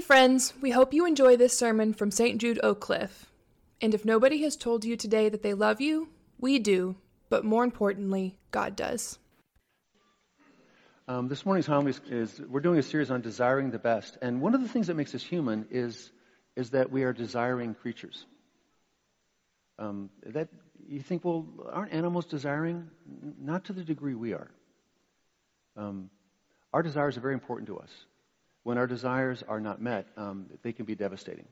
Friends, we hope you enjoy this sermon from St. Jude Oak Cliff. And if nobody has told you today that they love you, we do, but more importantly, God does. Um, this morning's homily is, is, we're doing a series on desiring the best, and one of the things that makes us human is is that we are desiring creatures. Um, that you think, well, aren't animals desiring? Not to the degree we are. Um, our desires are very important to us. When our desires are not met, um, they can be devastating.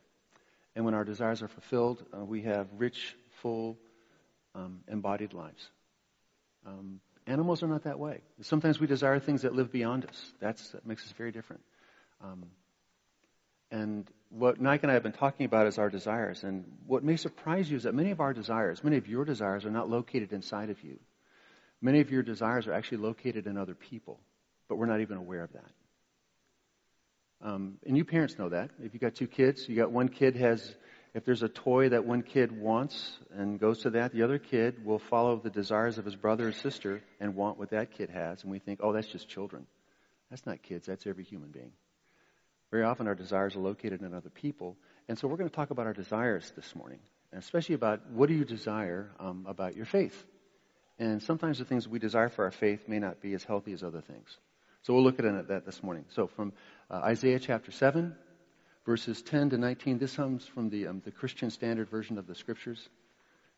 And when our desires are fulfilled, uh, we have rich, full, um, embodied lives. Um, animals are not that way. Sometimes we desire things that live beyond us. That's, that makes us very different. Um, and what Nike and I have been talking about is our desires. And what may surprise you is that many of our desires, many of your desires, are not located inside of you. Many of your desires are actually located in other people, but we're not even aware of that. Um, and you parents know that. If you got two kids, you got one kid has, if there's a toy that one kid wants and goes to that, the other kid will follow the desires of his brother or sister and want what that kid has. And we think, oh, that's just children. That's not kids, that's every human being. Very often our desires are located in other people. And so we're going to talk about our desires this morning, and especially about what do you desire um, about your faith. And sometimes the things we desire for our faith may not be as healthy as other things. So we'll look at that this morning. So from uh, Isaiah chapter 7, verses 10 to 19, this comes from the, um, the Christian Standard Version of the Scriptures.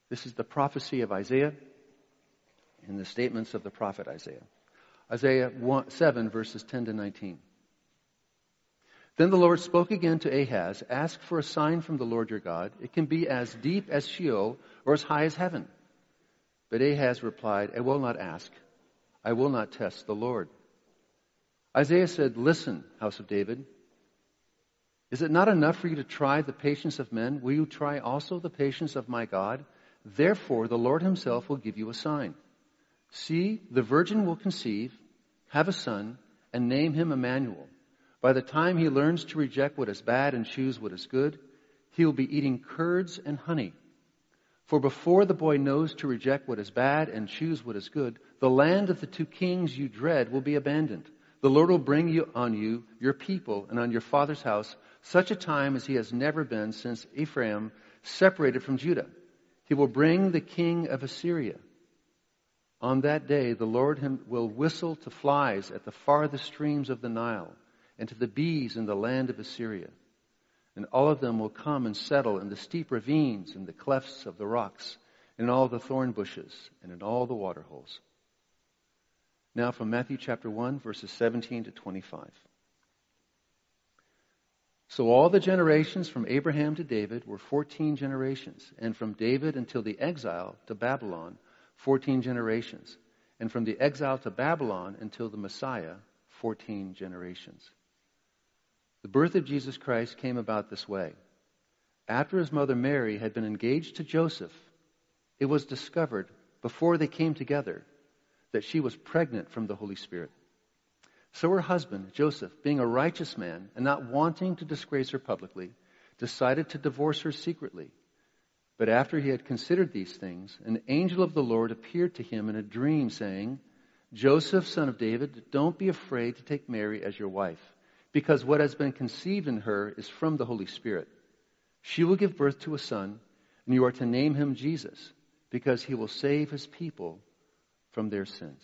This is the prophecy of Isaiah and the statements of the prophet Isaiah. Isaiah 1, 7, verses 10 to 19. Then the Lord spoke again to Ahaz, Ask for a sign from the Lord your God. It can be as deep as Sheol or as high as heaven. But Ahaz replied, I will not ask. I will not test the Lord. Isaiah said, Listen, house of David. Is it not enough for you to try the patience of men? Will you try also the patience of my God? Therefore, the Lord himself will give you a sign. See, the virgin will conceive, have a son, and name him Emmanuel. By the time he learns to reject what is bad and choose what is good, he will be eating curds and honey. For before the boy knows to reject what is bad and choose what is good, the land of the two kings you dread will be abandoned. The Lord will bring you on you, your people, and on your father's house, such a time as he has never been since Ephraim separated from Judah. He will bring the king of Assyria. On that day, the Lord will whistle to flies at the farthest streams of the Nile and to the bees in the land of Assyria. And all of them will come and settle in the steep ravines and the clefts of the rocks, in all the thorn bushes, and in all the water holes. Now from Matthew chapter 1, verses 17 to 25. So all the generations from Abraham to David were 14 generations, and from David until the exile to Babylon, 14 generations, and from the exile to Babylon until the Messiah, 14 generations. The birth of Jesus Christ came about this way. After his mother Mary had been engaged to Joseph, it was discovered before they came together that she was pregnant from the Holy Spirit. So her husband, Joseph, being a righteous man and not wanting to disgrace her publicly, decided to divorce her secretly. But after he had considered these things, an angel of the Lord appeared to him in a dream, saying, Joseph, son of David, don't be afraid to take Mary as your wife because what has been conceived in her is from the Holy Spirit. She will give birth to a son, and you are to name him Jesus, because he will save his people from their sins.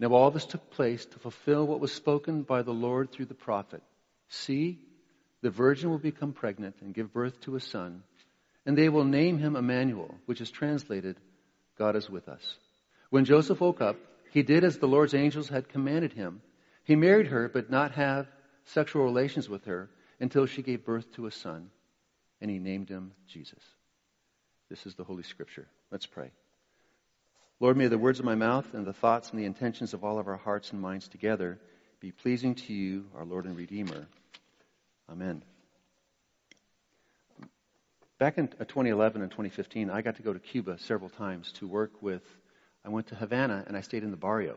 Now all this took place to fulfill what was spoken by the Lord through the prophet. See, the virgin will become pregnant and give birth to a son, and they will name him Emmanuel, which is translated, God is with us. When Joseph woke up, he did as the Lord's angels had commanded him he married her, but not have sexual relations with her until she gave birth to a son, and he named him Jesus. This is the Holy Scripture. Let's pray. Lord, may the words of my mouth and the thoughts and the intentions of all of our hearts and minds together be pleasing to you, our Lord and Redeemer. Amen. Back in 2011 and 2015, I got to go to Cuba several times to work with, I went to Havana and I stayed in the barrio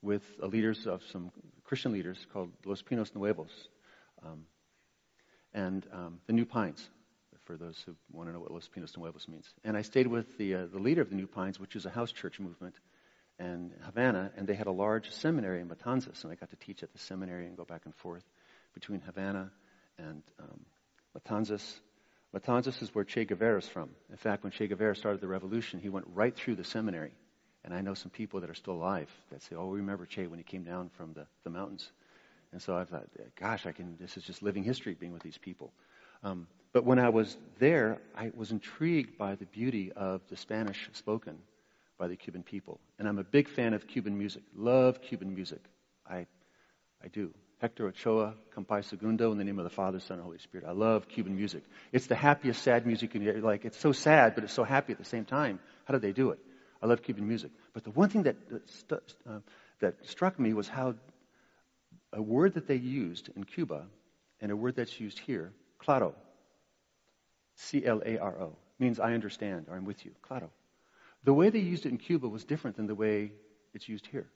with leaders of some Christian leaders called Los Pinos Nuevos um, and um, the New Pines, for those who want to know what Los Pinos Nuevos means. And I stayed with the, uh, the leader of the New Pines, which is a house church movement in Havana, and they had a large seminary in Matanzas, and I got to teach at the seminary and go back and forth between Havana and um, Matanzas. Matanzas is where Che Guevara is from. In fact, when Che Guevara started the revolution, he went right through the seminary. And I know some people that are still alive that say, oh, we remember Che when he came down from the, the mountains. And so I thought, gosh, I can, this is just living history being with these people. Um, but when I was there, I was intrigued by the beauty of the Spanish spoken by the Cuban people. And I'm a big fan of Cuban music. Love Cuban music. I, I do. Hector Ochoa, Compay Segundo, in the name of the Father, Son, and Holy Spirit. I love Cuban music. It's the happiest, sad music you can hear. Like, it's so sad, but it's so happy at the same time. How did they do it? I love Cuban music. But the one thing that, that, uh, that struck me was how a word that they used in Cuba and a word that's used here, claro, C L A R O, means I understand or I'm with you, claro. The way they used it in Cuba was different than the way it's used here.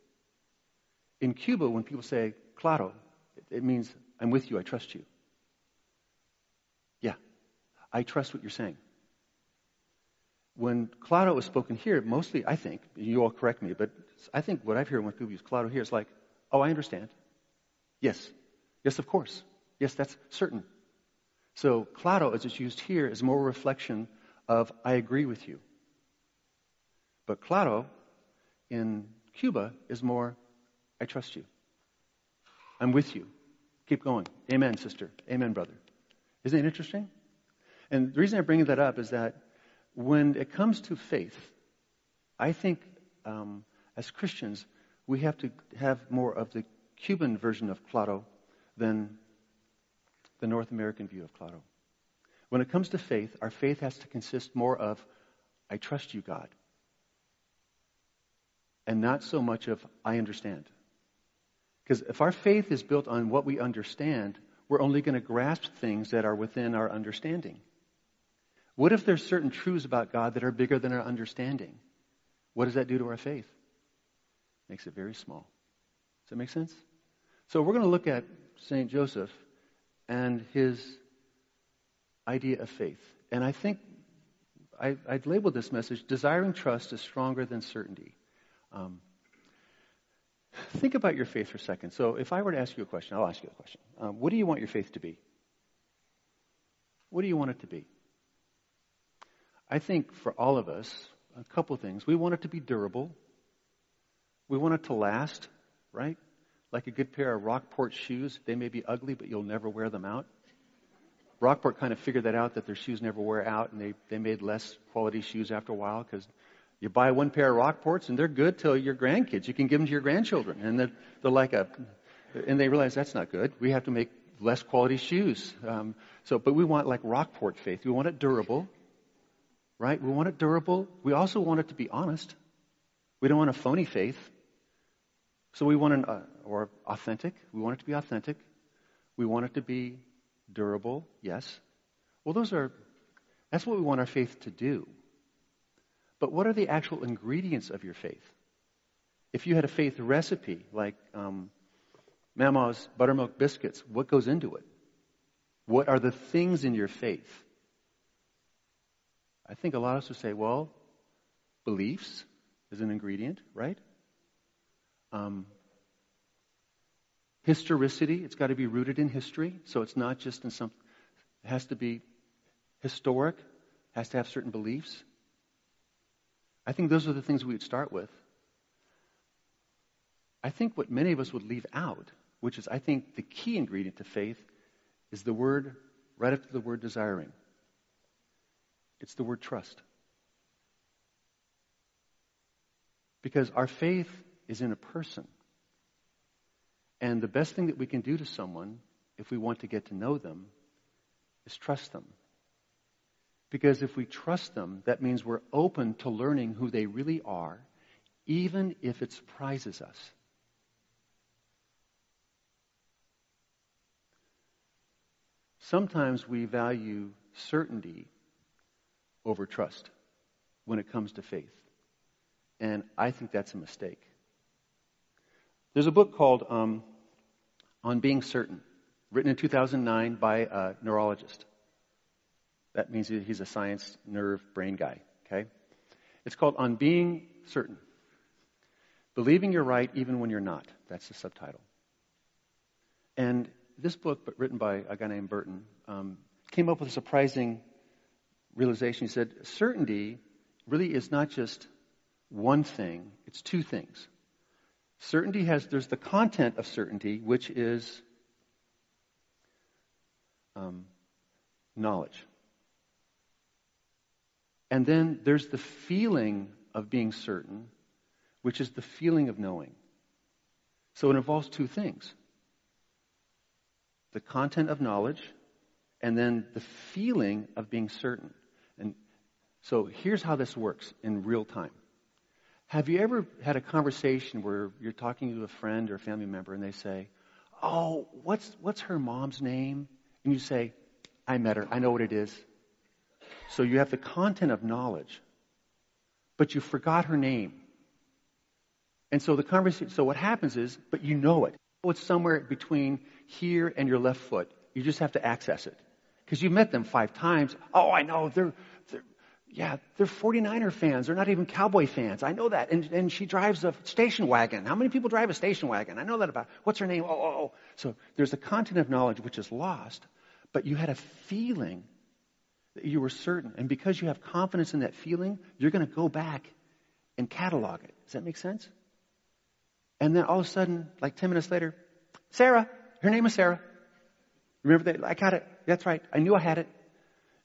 In Cuba, when people say claro, it means I'm with you, I trust you. Yeah, I trust what you're saying. When claro is spoken here, mostly, I think, you all correct me, but I think what I've heard when people use claro here is like, oh, I understand. Yes. Yes, of course. Yes, that's certain. So, claro, as it's used here, is more a reflection of I agree with you. But claro in Cuba is more I trust you. I'm with you. Keep going. Amen, sister. Amen, brother. Isn't it interesting? And the reason I bring that up is that when it comes to faith, I think um, as Christians, we have to have more of the Cuban version of claro than the North American view of claro. When it comes to faith, our faith has to consist more of, I trust you, God, and not so much of, I understand. Because if our faith is built on what we understand, we're only going to grasp things that are within our understanding. What if there's certain truths about God that are bigger than our understanding? What does that do to our faith? Makes it very small. Does that make sense? So we're going to look at St. Joseph and his idea of faith. And I think I, would labeled this message Desiring Trust is Stronger Than Certainty. Um, think about your faith for a second. So if I were to ask you a question, I'll ask you a question. Um, what do you want your faith to be? What do you want it to be? I think for all of us, a couple things. We want it to be durable. We want it to last, right? Like a good pair of Rockport shoes. They may be ugly, but you'll never wear them out. Rockport kind of figured that out, that their shoes never wear out, and they, they made less quality shoes after a while because you buy one pair of Rockports and they're good till your grandkids. You can give them to your grandchildren, and they're, they're like a, and they realize that's not good. We have to make less quality shoes. Um, so, but we want like Rockport faith. We want it durable, right? We want it durable. We also want it to be honest. We don't want a phony faith. So we want an, uh, or authentic. We want it to be authentic. We want it to be durable. Yes. Well, those are, that's what we want our faith to do. But what are the actual ingredients of your faith? If you had a faith recipe like um, Mama's buttermilk biscuits, what goes into it? What are the things in your faith? I think a lot of us would say, well, beliefs is an ingredient, right? Um, historicity, it's got to be rooted in history, so it's not just in some, it has to be historic, has to have certain beliefs. I think those are the things we would start with. I think what many of us would leave out, which is, I think, the key ingredient to faith, is the word, right after the word desiring. It's the word trust. Because our faith is in a person. And the best thing that we can do to someone, if we want to get to know them, is trust them. Because if we trust them, that means we're open to learning who they really are, even if it surprises us. Sometimes we value certainty over trust when it comes to faith. And I think that's a mistake. There's a book called um, On Being Certain, written in 2009 by a neurologist. That means he's a science, nerve, brain guy, okay? It's called On Being Certain. Believing you're right even when you're not. That's the subtitle. And this book, written by a guy named Burton, um, came up with a surprising realization. He said, certainty really is not just one thing, it's two things. Certainty has, there's the content of certainty, which is um, knowledge. And then there's the feeling of being certain, which is the feeling of knowing. So it involves two things the content of knowledge and then the feeling of being certain. And so here's how this works in real time. Have you ever had a conversation where you're talking to a friend or a family member and they say, Oh, what's, what's her mom's name? And you say, I met her. I know what it is. So you have the content of knowledge, but you forgot her name. And so the conversation, so what happens is, but you know it. It's somewhere between here and your left foot. You just have to access it. Because you've met them five times. Oh, I know. They're, they're, yeah, they're 49er fans. They're not even Cowboy fans. I know that. And, and she drives a station wagon. How many people drive a station wagon? I know that about. What's her name? Oh, oh, oh. So there's the content of knowledge which is lost, but you had a feeling that you were certain. And because you have confidence in that feeling, you're going to go back and catalog it. Does that make sense? And then all of a sudden, like 10 minutes later, Sarah, her name is Sarah. Remember that? I got it. That's right. I knew I had it.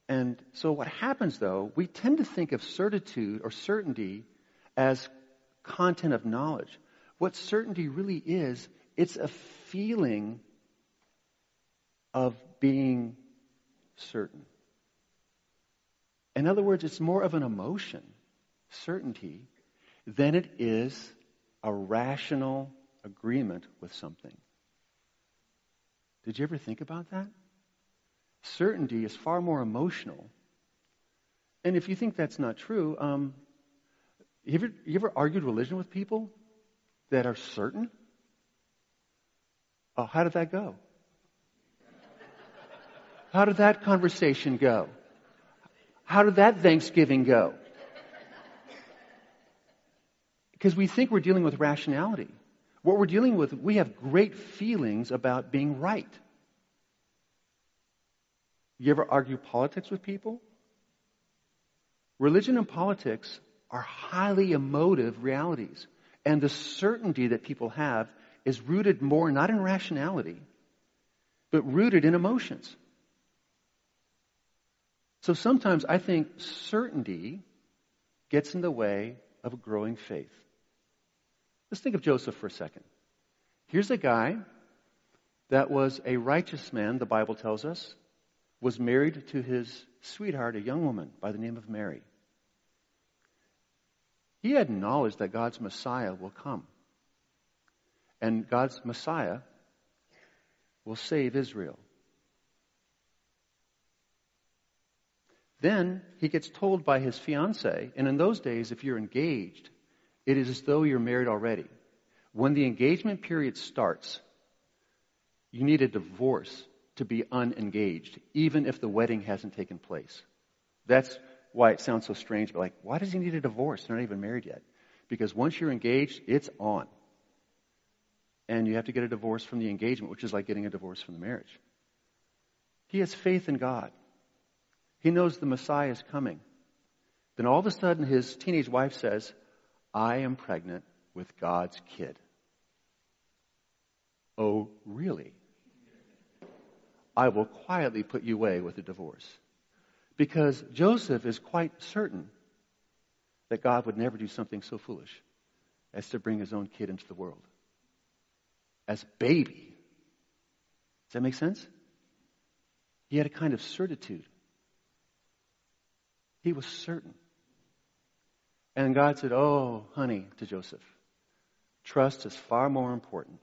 And so what happens though, we tend to think of certitude or certainty as content of knowledge. What certainty really is, it's a feeling of being certain. In other words, it's more of an emotion, certainty, than it is a rational agreement with something. Did you ever think about that? Certainty is far more emotional. And if you think that's not true, um, you, you ever argued religion with people that are certain? Oh, how did that go? How did that conversation go? How did that Thanksgiving go? Because we think we're dealing with rationality. What we're dealing with, we have great feelings about being right. You ever argue politics with people? Religion and politics are highly emotive realities. And the certainty that people have is rooted more not in rationality, but rooted in emotions. So sometimes I think certainty gets in the way of a growing faith. Let's think of Joseph for a second. Here's a guy that was a righteous man, the Bible tells us, was married to his sweetheart, a young woman by the name of Mary. He had knowledge that God's Messiah will come. And God's Messiah will save Israel. Then he gets told by his fiancee, and in those days, if you're engaged, it is as though you're married already. When the engagement period starts, you need a divorce to be unengaged, even if the wedding hasn't taken place. That's why it sounds so strange, but like, why does he need a divorce? They're not even married yet. Because once you're engaged, it's on. And you have to get a divorce from the engagement, which is like getting a divorce from the marriage. He has faith in God. He knows the Messiah is coming. Then all of a sudden, his teenage wife says, I am pregnant with God's kid. Oh, really? I will quietly put you away with a divorce. Because Joseph is quite certain that God would never do something so foolish as to bring his own kid into the world. As baby. Does that make sense? He had a kind of certitude. He was certain. And God said, Oh, honey, to Joseph, trust is far more important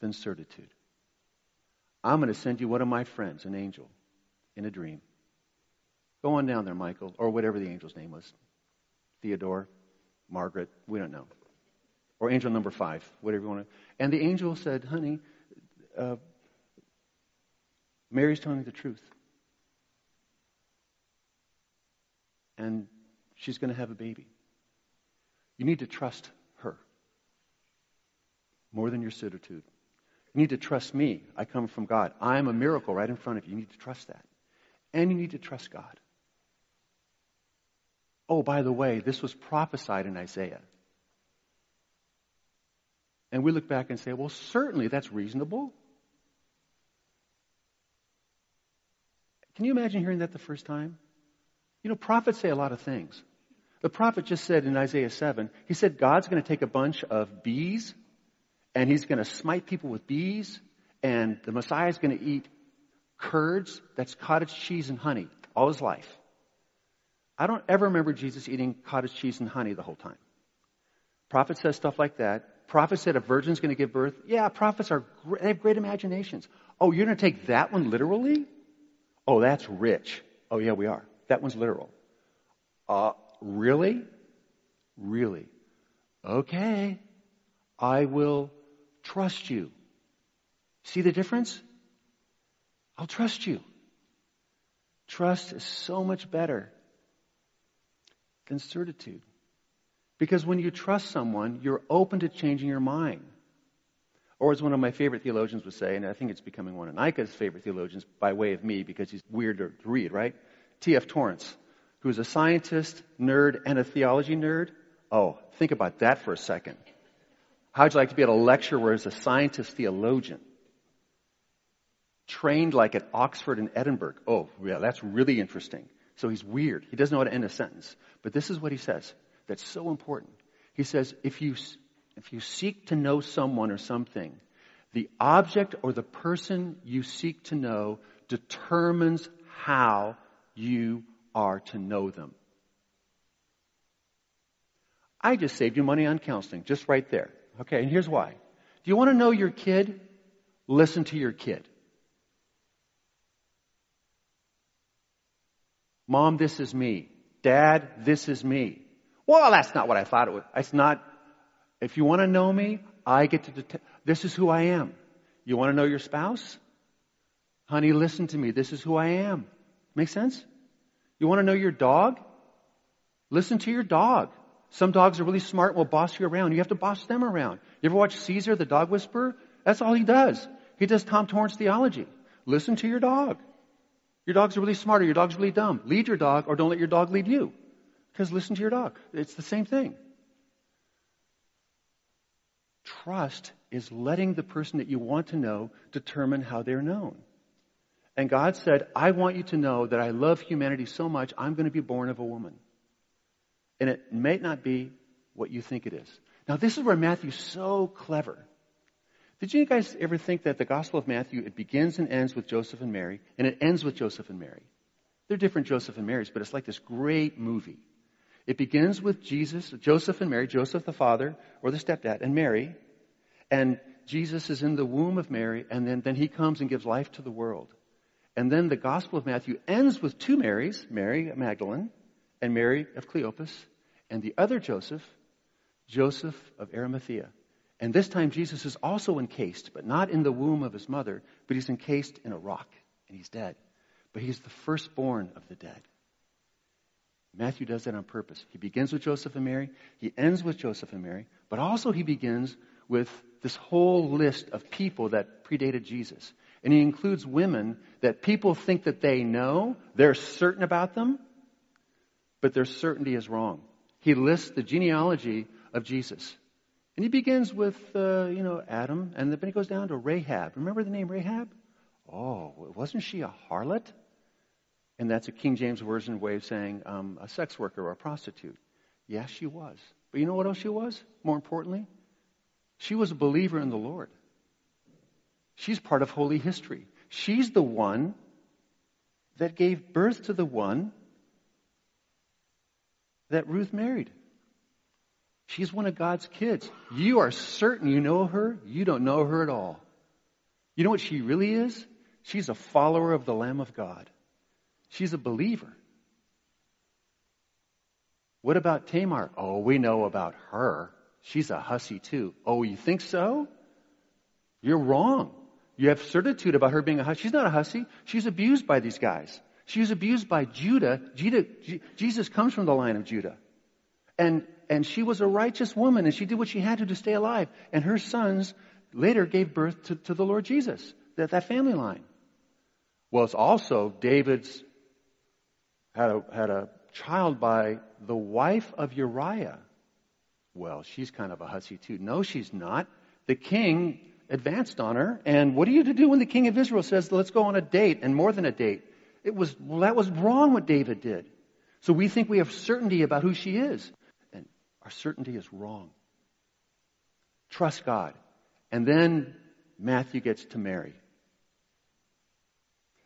than certitude. I'm going to send you one of my friends, an angel, in a dream. Go on down there, Michael, or whatever the angel's name was. Theodore, Margaret, we don't know. Or angel number five, whatever you want to. And the angel said, honey, uh, Mary's telling the truth. And she's going to have a baby. You need to trust her more than your certitude. You need to trust me. I come from God. I'm a miracle right in front of you. You need to trust that. And you need to trust God. Oh, by the way, this was prophesied in Isaiah. And we look back and say, well, certainly that's reasonable. Can you imagine hearing that the first time? You know, prophets say a lot of things. The prophet just said in Isaiah 7, he said God's going to take a bunch of bees and he's going to smite people with bees and the Messiah is going to eat curds, that's cottage cheese and honey, all his life. I don't ever remember Jesus eating cottage cheese and honey the whole time. Prophet says stuff like that. Prophet said a virgin's going to give birth. Yeah, prophets are they have great imaginations. Oh, you're going to take that one literally? Oh, that's rich. Oh, yeah, we are. That one's literal. Uh, really? Really? Okay. I will trust you. See the difference? I'll trust you. Trust is so much better than certitude. Because when you trust someone, you're open to changing your mind. Or as one of my favorite theologians would say, and I think it's becoming one of Nika's favorite theologians by way of me because he's weird to read, right? T.F. Torrance, who's a scientist, nerd, and a theology nerd. Oh, think about that for a second. How'd you like to be at a lecture where there's a scientist theologian? Trained like at Oxford and Edinburgh. Oh, yeah, that's really interesting. So he's weird. He doesn't know how to end a sentence. But this is what he says that's so important. He says, if you, if you seek to know someone or something, the object or the person you seek to know determines how you are to know them. I just saved you money on counseling, just right there. Okay, and here's why. Do you want to know your kid? Listen to your kid. Mom, this is me. Dad, this is me. Well, that's not what I thought it was. It's not. If you want to know me, I get to detect. This is who I am. You want to know your spouse? Honey, listen to me. This is who I am. Make sense? You want to know your dog? Listen to your dog. Some dogs are really smart and will boss you around. You have to boss them around. You ever watch Cesar, the dog whisperer? That's all he does. He does Tom Torrance theology. Listen to your dog. Your dog's are really smart or your dog's really dumb. Lead your dog or don't let your dog lead you. Because listen to your dog. It's the same thing. Trust is letting the person that you want to know determine how they're known. And God said, I want you to know that I love humanity so much, I'm going to be born of a woman. And it may not be what you think it is. Now, this is where Matthew's so clever. Did you guys ever think that the Gospel of Matthew, it begins and ends with Joseph and Mary, and it ends with Joseph and Mary? They're different Joseph and Marys, but it's like this great movie. It begins with Jesus, Joseph and Mary, Joseph the father, or the stepdad, and Mary. And Jesus is in the womb of Mary, and then, then he comes and gives life to the world. And then the Gospel of Matthew ends with two Marys, Mary Magdalene and Mary of Cleopas, and the other Joseph, Joseph of Arimathea. And this time Jesus is also encased, but not in the womb of his mother, but he's encased in a rock, and he's dead. But he's the firstborn of the dead. Matthew does that on purpose. He begins with Joseph and Mary, he ends with Joseph and Mary, but also he begins with this whole list of people that predated Jesus. And he includes women that people think that they know, they're certain about them, but their certainty is wrong. He lists the genealogy of Jesus. And he begins with, uh, you know, Adam, and then he goes down to Rahab. Remember the name Rahab? Oh, wasn't she a harlot? And that's a King James Version way of saying um, a sex worker or a prostitute. Yes, she was. But you know what else she was? More importantly, she was a believer in the Lord. She's part of holy history. She's the one that gave birth to the one that Ruth married. She's one of God's kids. You are certain you know her. You don't know her at all. You know what she really is? She's a follower of the Lamb of God. She's a believer. What about Tamar? Oh, we know about her. She's a hussy too. Oh, you think so? You're wrong. You have certitude about her being a hussy. She's not a hussy. She's abused by these guys. She was abused by Judah. Judah. Jesus comes from the line of Judah. And, and she was a righteous woman and she did what she had to to stay alive. And her sons later gave birth to, to the Lord Jesus, that, that family line. Well, it's also David's had a, had a child by the wife of Uriah. Well, she's kind of a hussy too. No, she's not. The king advanced on her. And what are you to do when the king of Israel says, let's go on a date and more than a date? It was, well, that was wrong what David did. So we think we have certainty about who she is. And our certainty is wrong. Trust God. And then Matthew gets to Mary.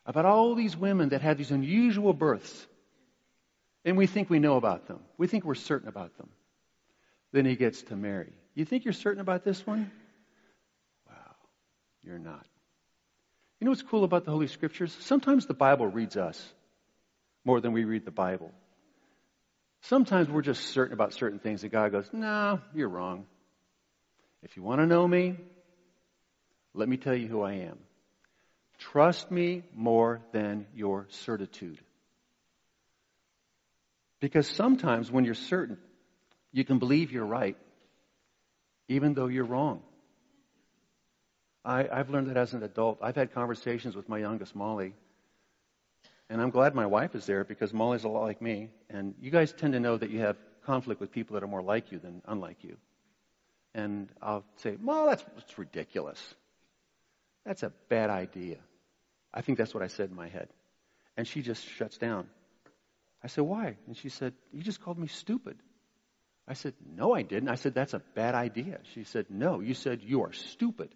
About all these women that had these unusual births. And we think we know about them. We think we're certain about them. Then he gets to Mary. You think you're certain about this one? Wow, you're not. You know what's cool about the Holy Scriptures? Sometimes the Bible reads us more than we read the Bible. Sometimes we're just certain about certain things, and God goes, No, you're wrong. If you want to know me, let me tell you who I am. Trust me more than your certitude. Because sometimes when you're certain, you can believe you're right, even though you're wrong. I, have learned that as an adult. I've had conversations with my youngest, Molly. And I'm glad my wife is there because Molly's a lot like me. And you guys tend to know that you have conflict with people that are more like you than unlike you. And I'll say, well, that's, that's ridiculous. That's a bad idea. I think that's what I said in my head. And she just shuts down. I said, why? And she said, you just called me stupid. I said, no, I didn't. I said, that's a bad idea. She said, no, you said you are stupid.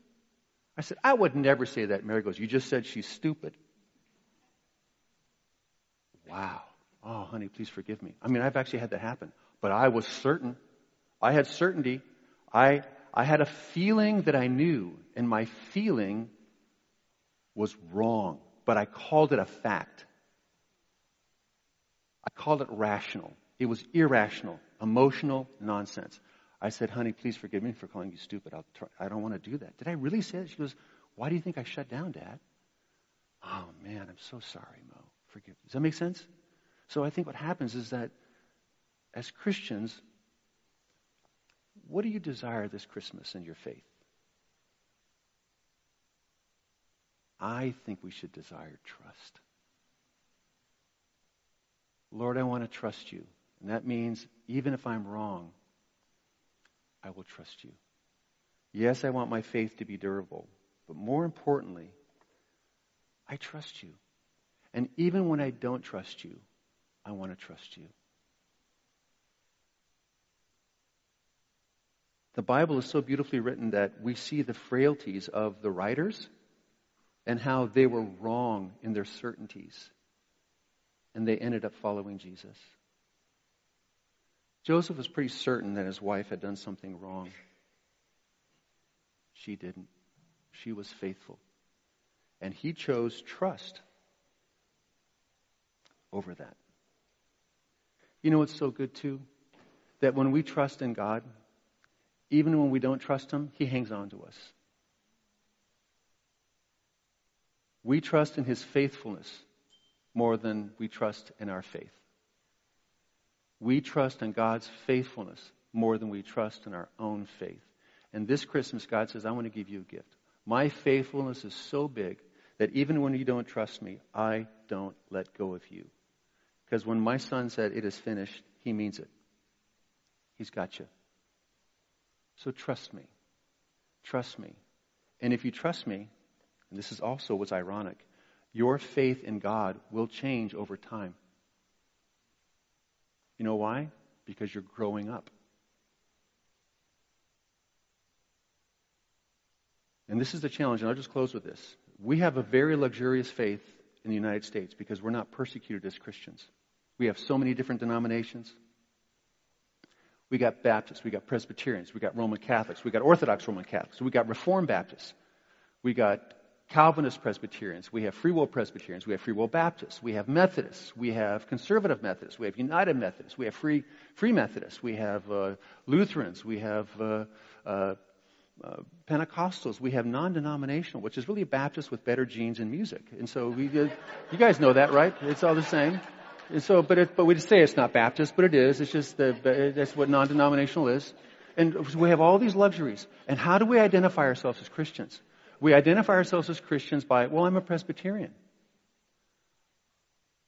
I said, I would never say that. Mary goes, You just said she's stupid. Wow. Oh, honey, please forgive me. I mean, I've actually had that happen. But I was certain. I had certainty. I, I had a feeling that I knew, and my feeling was wrong, but I called it a fact. I called it rational. It was irrational, emotional nonsense. I said, honey, please forgive me for calling you stupid. I'll try, I don't want to do that. Did I really say that? She goes, why do you think I shut down, Dad? Oh, man, I'm so sorry, Mo. Forgive me. Does that make sense? So I think what happens is that as Christians, what do you desire this Christmas in your faith? I think we should desire trust. Lord, I want to trust you. And that means even if I'm wrong, I will trust you. Yes, I want my faith to be durable, but more importantly, I trust you. And even when I don't trust you, I want to trust you. The Bible is so beautifully written that we see the frailties of the writers and how they were wrong in their certainties. And they ended up following Jesus. Joseph was pretty certain that his wife had done something wrong. She didn't. She was faithful. And he chose trust over that. You know what's so good too? That when we trust in God, even when we don't trust Him, He hangs on to us. We trust in His faithfulness more than we trust in our faith. We trust in God's faithfulness more than we trust in our own faith. And this Christmas, God says, I want to give you a gift. My faithfulness is so big that even when you don't trust me, I don't let go of you. Because when my son said, It is finished, he means it. He's got you. So trust me. Trust me. And if you trust me, and this is also what's ironic, your faith in God will change over time. You know why? Because you're growing up. And this is the challenge, and I'll just close with this. We have a very luxurious faith in the United States because we're not persecuted as Christians. We have so many different denominations. We got Baptists, we got Presbyterians, we got Roman Catholics, we got Orthodox Roman Catholics, we got Reformed Baptists, we got Calvinist Presbyterians, we have Free Will Presbyterians, we have Free Will Baptists, we have Methodists, we have Conservative Methodists, we have United Methodists, we have Free, free Methodists, we have uh, Lutherans, we have uh, uh, uh Pentecostals, we have non-denominational, which is really Baptists with better genes and music. And so we, you guys know that, right? It's all the same. And so, but it, but we say it's not Baptist, but it is. It's just the, that's what non-denominational is. And we have all these luxuries. And how do we identify ourselves as Christians? We identify ourselves as Christians by, well, I'm a Presbyterian.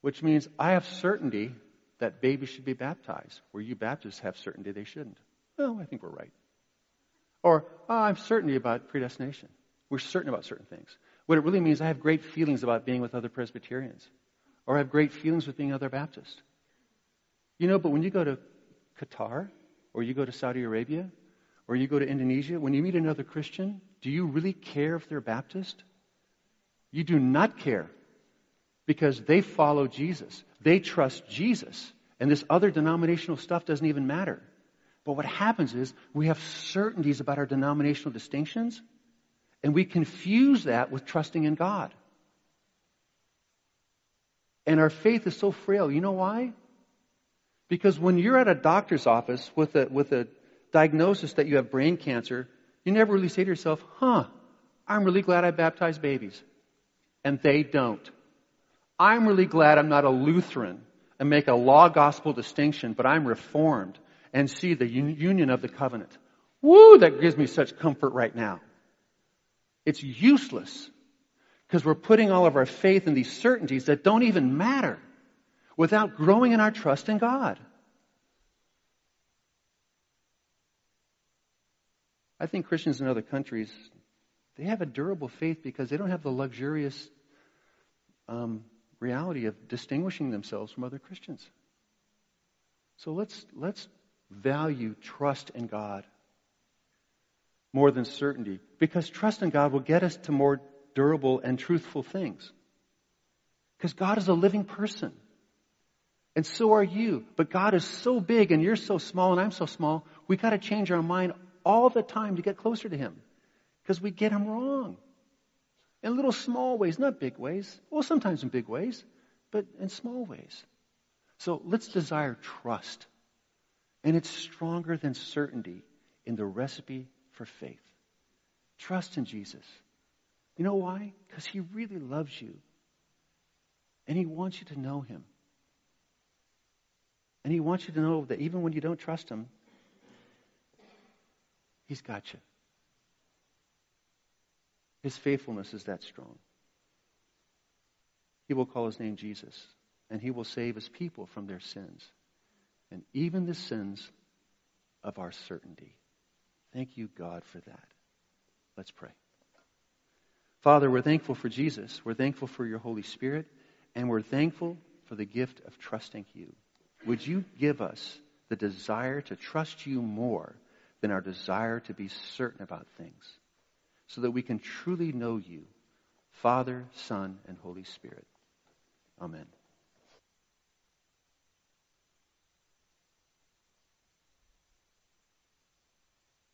Which means I have certainty that babies should be baptized, where you Baptists have certainty they shouldn't. Well, I think we're right. Or, oh, I'm certainty about predestination. We're certain about certain things. What it really means, I have great feelings about being with other Presbyterians. Or I have great feelings with being other Baptists. You know, but when you go to Qatar, or you go to Saudi Arabia, or you go to Indonesia, when you meet another Christian, do you really care if they're Baptist? You do not care because they follow Jesus. They trust Jesus. And this other denominational stuff doesn't even matter. But what happens is we have certainties about our denominational distinctions, and we confuse that with trusting in God. And our faith is so frail. You know why? Because when you're at a doctor's office with a, with a diagnosis that you have brain cancer, you never really say to yourself, huh, I'm really glad I baptized babies. And they don't. I'm really glad I'm not a Lutheran and make a law gospel distinction, but I'm reformed and see the union of the covenant. Woo, that gives me such comfort right now. It's useless because we're putting all of our faith in these certainties that don't even matter without growing in our trust in God. I think Christians in other countries, they have a durable faith because they don't have the luxurious um, reality of distinguishing themselves from other Christians. So let's, let's value trust in God more than certainty because trust in God will get us to more durable and truthful things. Because God is a living person. And so are you. But God is so big and you're so small and I'm so small, we got to change our mind all the time to get closer to Him. Because we get Him wrong. In little small ways, not big ways. Well, sometimes in big ways, but in small ways. So let's desire trust. And it's stronger than certainty in the recipe for faith. Trust in Jesus. You know why? Because He really loves you. And He wants you to know Him. And He wants you to know that even when you don't trust Him, He's got you. His faithfulness is that strong. He will call his name Jesus, and he will save his people from their sins, and even the sins of our certainty. Thank you, God, for that. Let's pray. Father, we're thankful for Jesus. We're thankful for your Holy Spirit, and we're thankful for the gift of trusting you. Would you give us the desire to trust you more than our desire to be certain about things, so that we can truly know you, Father, Son, and Holy Spirit. Amen.